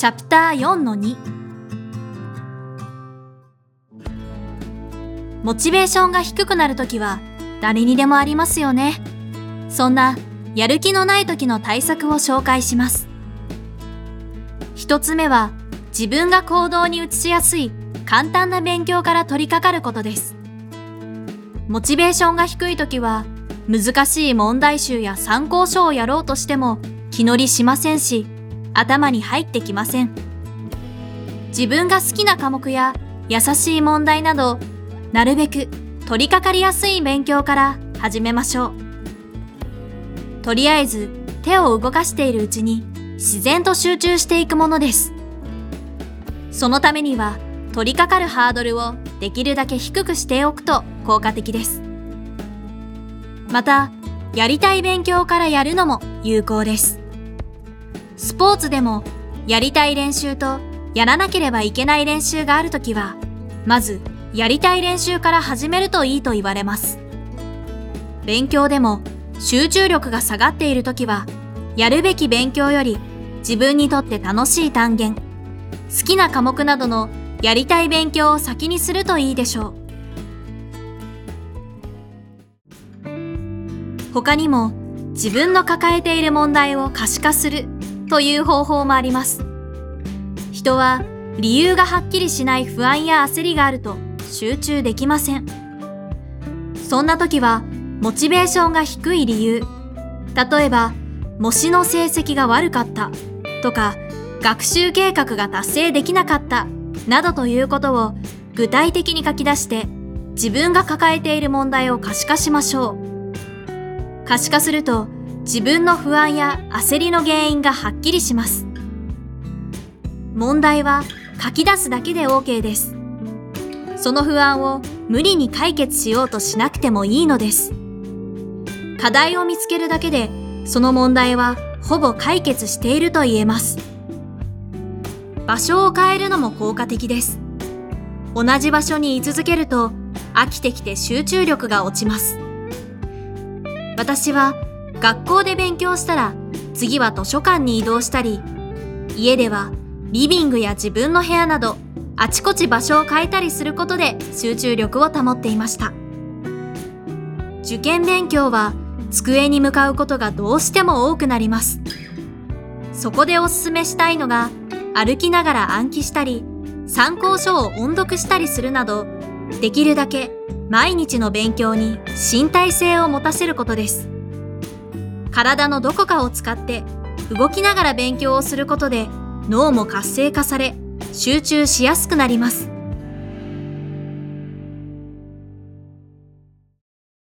チャプター4の2モチベーションが低くなるときは誰にでもありますよね。そんなやる気のない時の対策を紹介します。一つ目は自分が行動に移しやすい簡単な勉強から取り掛かることです。モチベーションが低い時は難しい問題集や参考書をやろうとしても気乗りしませんし頭に入ってきません。自分が好きな科目や優しい問題などなるべく取り掛かりやすい勉強から始めましょう。とりあえず手を動かしているうちに自然と集中していくものです。そのためには取り掛かるハードルをできるだけ低くしておくと効果的です。また、やりたい勉強からやるのも有効です。スポーツでもやりたい練習とやらなければいけない練習があるときは、まずやりたい練習から始めるといいと言われます。勉強でも集中力が下がっている時は、やるべき勉強より自分にとって楽しい単元、好きな科目などのやりたい勉強を先にするといいでしょう。他にも自分の抱えている問題を可視化するという方法もあります。人は理由がはっきりしない不安や焦りがあると集中できません。そんな時はモチベーションが低い理由例えば模試の成績が悪かったとか学習計画が達成できなかったなどということを具体的に書き出して自分が抱えている問題を可視化しましょう可視化すると自分の不安や焦りの原因がはっきりします。問題は書き出すだけで OK です。その不安を無理に解決しようとしなくてもいいのです。課題を見つけるだけでその問題はほぼ解決していると言えます。場所を変えるのも効果的です。同じ場所に居続けると飽きてきて集中力が落ちます。私は学校で勉強したら次は図書館に移動したり家ではリビングや自分の部屋などあちこち場所を変えたりすることで集中力を保っていました受験勉強は机に向かうことがどうしても多くなります。そこでおすすめしたいのが、歩きながら暗記したり、参考書を音読したりするなど、できるだけ毎日の勉強に身体性を持たせることです。体のどこかを使って動きながら勉強をすることで脳も活性化され集中しやすくなります。